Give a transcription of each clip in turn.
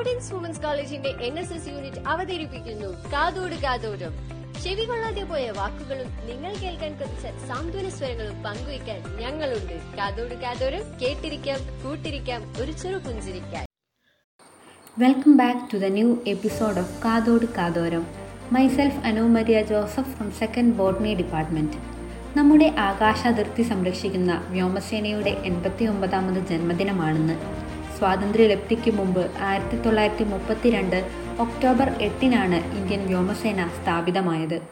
Providence women's കോളേജിന്റെ N S S unit അവതരിപ്പിക്കുന്നു. കാതോട് കാതോടും ചെവി കൊള്ളാതെ പോയ വാക്കുകളും നിങ്ങൾ കേൾക്കാൻ കൊതിച്ച സാന്ത്വന സ്വരങ്ങളും പങ്കുവയ്ക്കാൻ ഞങ്ങളുണ്ട്. കാതോട് കാതോരം കേട്ടിരിക്കാം കൂട്ടിരിക്കാം ഒരു ചെറു പുഞ്ചിരിക്കാൻ. Welcome back to the new episode of കാതോട് കാതോരം. Myself Anu Joseph from second Botany Department. നമ്മുടെ ആകാശാതിർത്തി സംരക്ഷിക്കുന്ന വ്യോമസേനയുടെ എൺപത്തി ഒമ്പതാമത് ജന്മദിനമാണെന്ന് സ്വാതന്ത്ര്യലബ്ധിക്ക് മുമ്പ് ആയിരത്തി തൊള്ളായിരത്തി മുപ്പത്തിരണ്ട് ഒക്ടോബർ എട്ടിനാണ് ഇന്ത്യൻ വ്യോമസേന സ്ഥാപിതമായത്.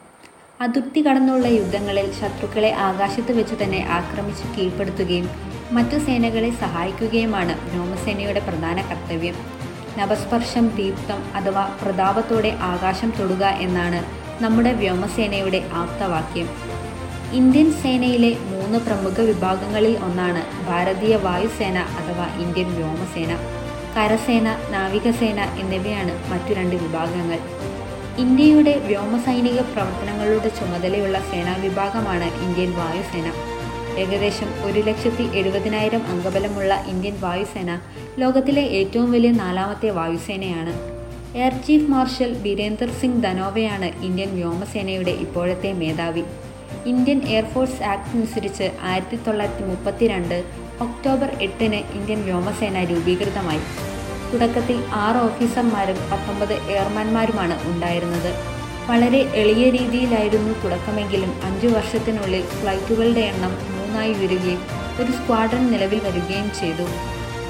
അതിർത്തി കടന്നുള്ള യുദ്ധങ്ങളിൽ ശത്രുക്കളെ ആകാശത്ത് വെച്ച് തന്നെ ആക്രമിച്ച് കീഴ്പ്പെടുത്തുകയും മറ്റു സേനകളെ സഹായിക്കുകയുമാണ് വ്യോമസേനയുടെ പ്രധാന കർത്തവ്യം. നവസ്പർശം ദീപ്തം അഥവാ പ്രതാപത്തോടെ ആകാശം തൊടുക എന്നാണ് നമ്മുടെ വ്യോമസേനയുടെ ആപ്തവാക്യം. ഇന്ത്യൻ സേനയിലെ മൂന്ന് പ്രമുഖ വിഭാഗങ്ങളിൽ ഒന്നാണ് ഭാരതീയ വായുസേന അഥവാ ഇന്ത്യൻ വ്യോമസേന കരസേന നാവികസേന എന്നിവയാണ് മറ്റു രണ്ട് വിഭാഗങ്ങൾ. ഇന്ത്യയുടെ വ്യോമസൈനിക പ്രവർത്തനങ്ങളുടെ ചുമതലയുള്ള സേനാ വിഭാഗമാണ് ഇന്ത്യൻ വായുസേന. ഏകദേശം ഒരു ലക്ഷത്തി എഴുപതിനായിരം അംഗബലമുള്ള ഇന്ത്യൻ വായുസേന ലോകത്തിലെ ഏറ്റവും വലിയ നാലാമത്തെ വായുസേനയാണ്. Air chief marshal Birender Singh ധനോവയാണ് Indian വ്യോമസേനയുടെ ഇപ്പോഴത്തെ മേധാവി. ഇന്ത്യൻ എയർഫോഴ്സ് ആക്ട് അനുസരിച്ച് ആയിരത്തി തൊള്ളായിരത്തി മുപ്പത്തിരണ്ട് ഒക്ടോബർ എട്ടിന് ഇന്ത്യൻ വ്യോമസേന രൂപീകൃതമായി. തുടക്കത്തിൽ ആറ് ഓഫീസർമാരും പത്തൊമ്പത് എയർമാൻമാരുമാണ് ഉണ്ടായിരുന്നത്. വളരെ എളിയ രീതിയിലായിരുന്നു തുടക്കമെങ്കിലും അഞ്ചു വർഷത്തിനുള്ളിൽ ഫ്ലൈറ്റുകളുടെ എണ്ണം മൂന്നായി ഉയരുകയും ഒരു സ്ക്വാഡ്രൺ നിലവിൽ വരികയും ചെയ്തു.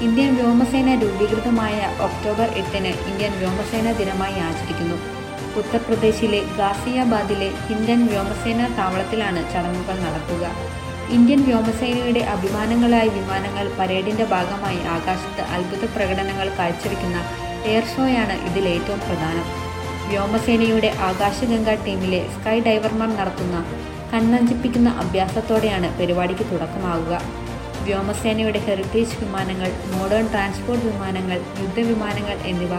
ഇന്ത്യൻ വ്യോമസേന രൂപീകൃതമായ ഒക്ടോബർ എട്ടിന് ഇന്ത്യൻ വ്യോമസേന ദിനമായി ആചരിക്കുന്നു. ഉത്തർപ്രദേശിലെ ഗാസിയാബാദിലെ ഇന്ത്യൻ വ്യോമസേനാ താവളത്തിലാണ് ചടങ്ങുകൾ നടക്കുക. ഇന്ത്യൻ വ്യോമസേനയുടെ അഭിമാനങ്ങളായ വിമാനങ്ങൾ പരേഡിന്റെ ഭാഗമായി ആകാശത്ത് അത്ഭുത പ്രകടനങ്ങൾ കാഴ്ചവെക്കുന്ന എയർ ഷോയാണ് ഇതിൽ ഏറ്റവും പ്രധാനം. വ്യോമസേനയുടെ ആകാശഗംഗ ടീമിലെ സ്കൈ ഡൈവർമാർ നടത്തുന്ന കണ്ണഞ്ചിപ്പിക്കുന്ന അഭ്യാസത്തോടെയാണ് പരിപാടിക്ക് തുടക്കമാവുക. വ്യോമസേനയുടെ ഹെറിറ്റേജ് വിമാനങ്ങൾ മോഡേൺ ട്രാൻസ്പോർട്ട് വിമാനങ്ങൾ യുദ്ധവിമാനങ്ങൾ എന്നിവ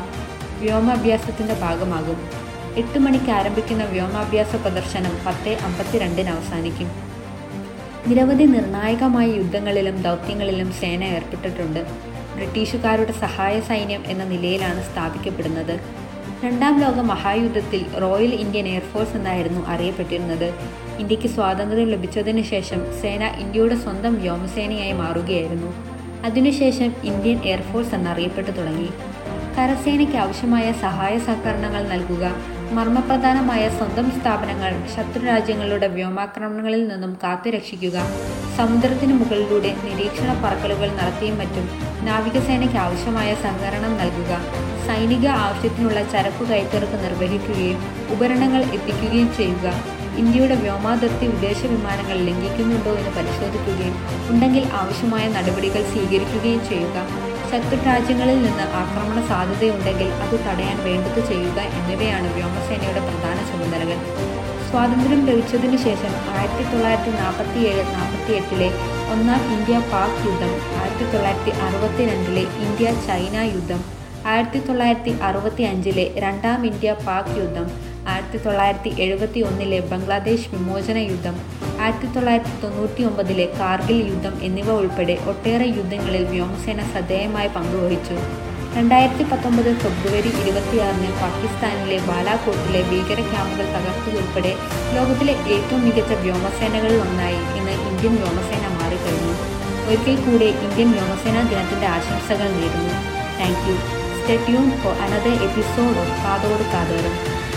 വ്യോമാഭ്യാസത്തിന്റെ ഭാഗമാകും. എട്ട് മണിക്ക് ആരംഭിക്കുന്ന വ്യോമാഭ്യാസ പ്രദർശനം പത്ത് അമ്പത്തിരണ്ടിന് അവസാനിക്കും. നിരവധി നിർണായകമായ യുദ്ധങ്ങളിലും ദൗത്യങ്ങളിലും സേന ഏർപ്പെട്ടിട്ടുണ്ട്. ബ്രിട്ടീഷുകാരുടെ സഹായ സൈന്യം എന്ന നിലയിലാണ് സ്ഥാപിക്കപ്പെടുന്നത്. രണ്ടാം ലോക മഹായുദ്ധത്തിൽ റോയൽ ഇന്ത്യൻ എയർഫോഴ്സ് എന്നായിരുന്നു അറിയപ്പെട്ടിരുന്നത്. ഇന്ത്യയ്ക്ക് സ്വാതന്ത്ര്യം ലഭിച്ചതിന് ശേഷം സേന ഇന്ത്യയുടെ സ്വന്തം വ്യോമസേനയായി മാറുകയായിരുന്നു. അതിനുശേഷം ഇന്ത്യൻ എയർഫോഴ്സ് എന്നറിയപ്പെട്ടു തുടങ്ങി. കരസേനയ്ക്ക് ആവശ്യമായ സഹായ സഹകരണങ്ങൾ നൽകുക. മർമ്മപ്രധാനമായ സ്വന്തം സ്ഥാപനങ്ങൾ ശത്രുരാജ്യങ്ങളുടെ വ്യോമാക്രമണങ്ങളിൽ നിന്നും കാത്തുരക്ഷിക്കുക സമുദ്രത്തിന് മുകളിലൂടെ നിരീക്ഷണ പറക്കലുകൾ നടത്തിയും മറ്റും നാവികസേനയ്ക്ക് ആവശ്യമായ സഹകരണം നൽകുക. സൈനിക ആവശ്യത്തിനുള്ള ചരക്കു കയറ്റിറക്ക് നിർവഹിക്കുകയും ഉപകരണങ്ങൾ എത്തിക്കുകയും ചെയ്യുക. ഇന്ത്യയുടെ വ്യോമാതിർത്തി വിദേശ വിമാനങ്ങൾ ലംഘിക്കുന്നുണ്ടോ എന്ന് പരിശോധിക്കുകയും ഉണ്ടെങ്കിൽ ആവശ്യമായ നടപടികൾ സ്വീകരിക്കുകയും ചെയ്യുക. ശത്രു രാജ്യങ്ങളിൽ നിന്ന് ആക്രമണ സാധ്യതയുണ്ടെങ്കിൽ അത് തടയാൻ വേണ്ടത് ചെയ്യുക എന്നിവയാണ് വ്യോമസേനയുടെ പ്രധാന ചുമതലകൾ. സ്വാതന്ത്ര്യം ലഭിച്ചതിനു ശേഷം ആയിരത്തി തൊള്ളായിരത്തി നാൽപ്പത്തി ഏഴ് നാൽപ്പത്തി എട്ടിലെ ഒന്നാം ഇന്ത്യ പാക് യുദ്ധം ആയിരത്തി തൊള്ളായിരത്തി അറുപത്തി രണ്ടിലെ ഇന്ത്യ ചൈന യുദ്ധം ആയിരത്തി തൊള്ളായിരത്തി അറുപത്തി അഞ്ചിലെ രണ്ടാം ഇന്ത്യ പാക് യുദ്ധം ആയിരത്തി തൊള്ളായിരത്തി എഴുപത്തി ഒന്നിലെ ബംഗ്ലാദേശ് വിമോചന യുദ്ധം ആയിരത്തി തൊള്ളായിരത്തി തൊണ്ണൂറ്റി ഒമ്പതിലെ കാർഗിൽ യുദ്ധം എന്നിവ ഉൾപ്പെടെ ഒട്ടേറെ യുദ്ധങ്ങളിൽ വ്യോമസേന ശ്രദ്ധേയമായി പങ്കുവഹിച്ചു രണ്ടായിരത്തി പത്തൊമ്പത് ഫെബ്രുവരി ഇരുപത്തിയാറിന് പാകിസ്ഥാനിലെ ബാലാകോട്ടിലെ ഭീകര ക്യാമ്പുകൾ തകർത്തതുൾപ്പെടെ ലോകത്തിലെ ഏറ്റവും മികച്ച വ്യോമസേനകളിൽ ഒന്നായി ഇന്ന് ഇന്ത്യൻ വ്യോമസേന മാറിക്കഴിഞ്ഞു. ഒരിക്കൽ കൂടെ ഇന്ത്യൻ വ്യോമസേനാ ദിനത്തിന്റെ ആശംസകൾ നേരുന്നു. Thank you. Stay tune for another episode of കാതോട് കാതോരം.